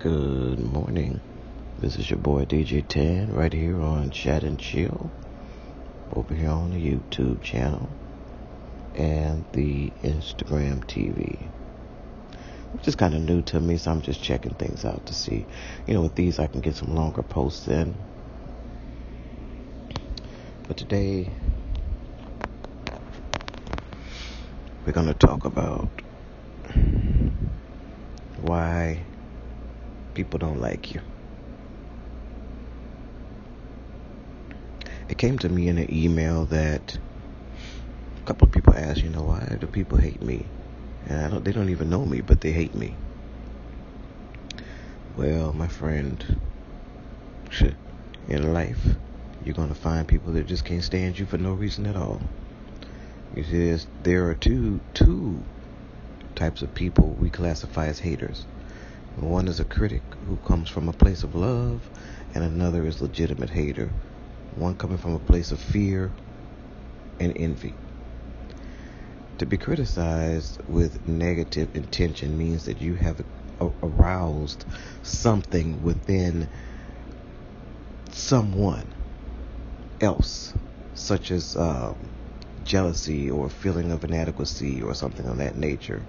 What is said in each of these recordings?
Good morning. This is your boy DJ Tan right here on Chat and Chill over here on the YouTube channel and the Instagram TV. Which is kind of new to me, so I'm just checking things out to see, you know, with these I can get some longer posts in. But today we're going to talk about why people don't like you. It came to me in an email that a couple of people asked, you know, why do people hate me? And I don't, they don't even know me, but they hate me. Well, my friend, in life, you're going to find people that just can't stand you for no reason at all. You see, there are two two types of people we classify as haters. One is a critic who comes from a place of love, and another is legitimate hater, one coming from a place of fear and envy. To be criticized with negative intention means that you have aroused something within someone else, such as um, jealousy or feeling of inadequacy or something of that nature.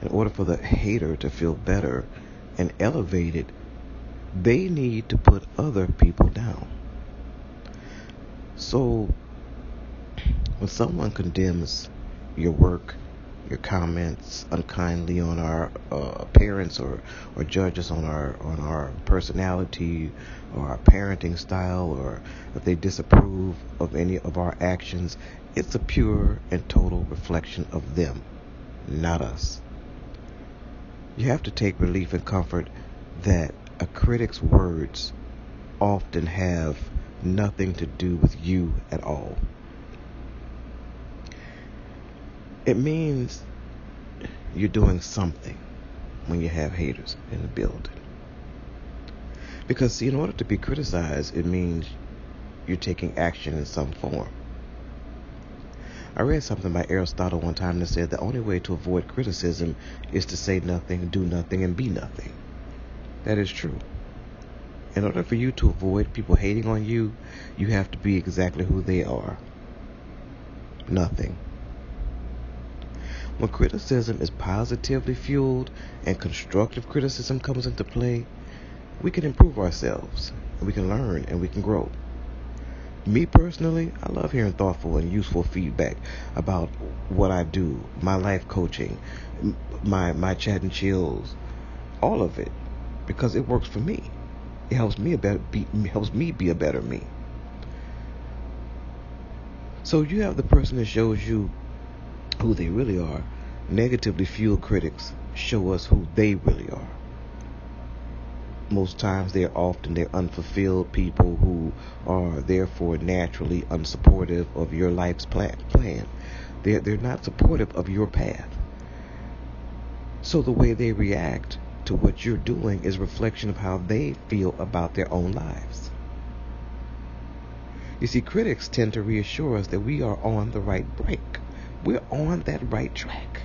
In order for the hater to feel better and elevated, they need to put other people down. So, when someone condemns your work, your comments unkindly on our uh, appearance or, or judges on our on our personality or our parenting style or if they disapprove of any of our actions, it's a pure and total reflection of them, not us. You have to take relief and comfort that a critic's words often have nothing to do with you at all. It means you're doing something when you have haters in the building. Because, see, in order to be criticized, it means you're taking action in some form. I read something by Aristotle one time that said the only way to avoid criticism is to say nothing, do nothing, and be nothing. That is true. In order for you to avoid people hating on you, you have to be exactly who they are. Nothing. When criticism is positively fueled and constructive criticism comes into play, we can improve ourselves, we can learn, and we can grow. Me personally, I love hearing thoughtful and useful feedback about what I do, my life coaching, my my chat and chills, all of it, because it works for me. It helps me a better be, helps me be a better me. So you have the person that shows you who they really are. Negatively fueled critics show us who they really are. Most times they're often they're unfulfilled people who are therefore naturally unsupportive of your life's plan. They're, they're not supportive of your path. So the way they react to what you're doing is reflection of how they feel about their own lives. You see, critics tend to reassure us that we are on the right break. We're on that right track.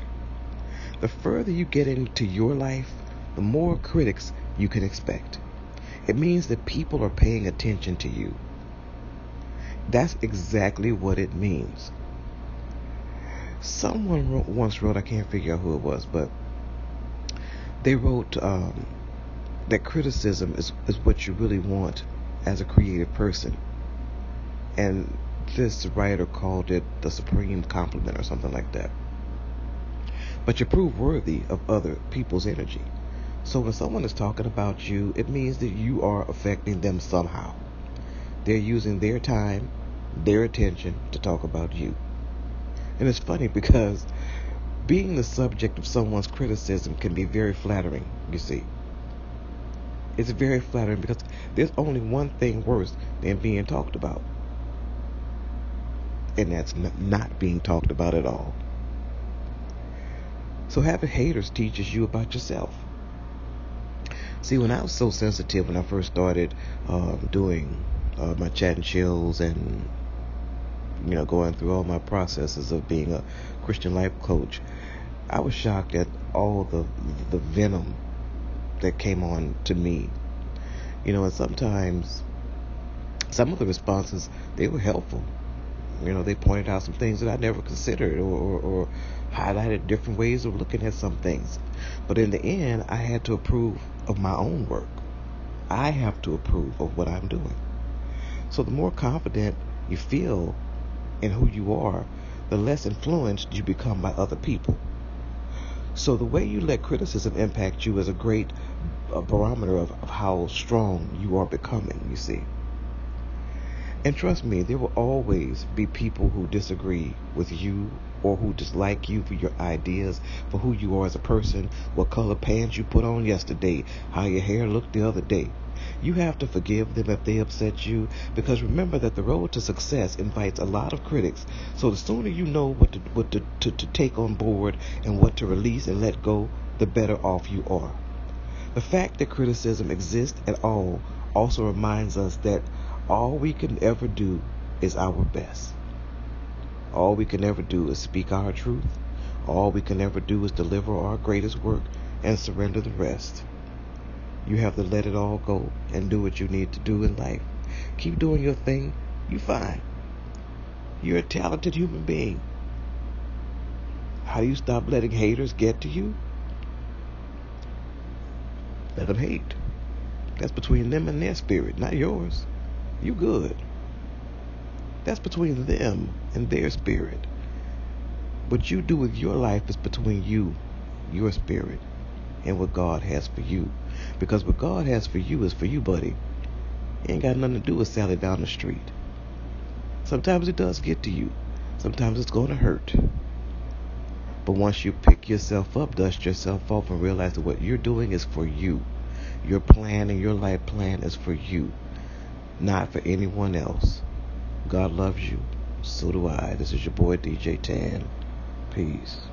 The further you get into your life, the more critics you can expect. It means that people are paying attention to you. That's exactly what it means. Someone wrote, once wrote, I can't figure out who it was, but they wrote um, that criticism is, is what you really want as a creative person. And this writer called it the supreme compliment or something like that. But you prove worthy of other people's energy. So when someone is talking about you, it means that you are affecting them somehow. They're using their time, their attention to talk about you. And it's funny because being the subject of someone's criticism can be very flattering, you see. It's very flattering because there's only one thing worse than being talked about. And that's not being talked about at all. So having haters teaches you about yourself. See, when I was so sensitive when I first started um, doing uh, my chat and chills and you know going through all my processes of being a Christian life coach, I was shocked at all the the venom that came on to me. You know, and sometimes some of the responses they were helpful. You know, they pointed out some things that I never considered or, or, or highlighted different ways of looking at some things. But in the end, I had to approve of my own work. I have to approve of what I'm doing. So the more confident you feel in who you are, the less influenced you become by other people. So the way you let criticism impact you is a great uh, barometer of, of how strong you are becoming, you see. And trust me, there will always be people who disagree with you or who dislike you for your ideas, for who you are as a person, what color pants you put on yesterday, how your hair looked the other day. You have to forgive them if they upset you because remember that the road to success invites a lot of critics. So the sooner you know what to what to, to, to take on board and what to release and let go, the better off you are. The fact that criticism exists at all also reminds us that all we can ever do is our best. All we can ever do is speak our truth. All we can ever do is deliver our greatest work and surrender the rest. You have to let it all go and do what you need to do in life. Keep doing your thing. You're fine. You're a talented human being. How do you stop letting haters get to you? Let them hate. That's between them and their spirit, not yours. You good. That's between them and their spirit. What you do with your life is between you, your spirit, and what God has for you. Because what God has for you is for you, buddy. It ain't got nothing to do with Sally down the street. Sometimes it does get to you. Sometimes it's going to hurt. But once you pick yourself up, dust yourself off, and realize that what you're doing is for you. Your plan and your life plan is for you not for anyone else. God loves you. So do I. This is your boy DJ Tan. Peace.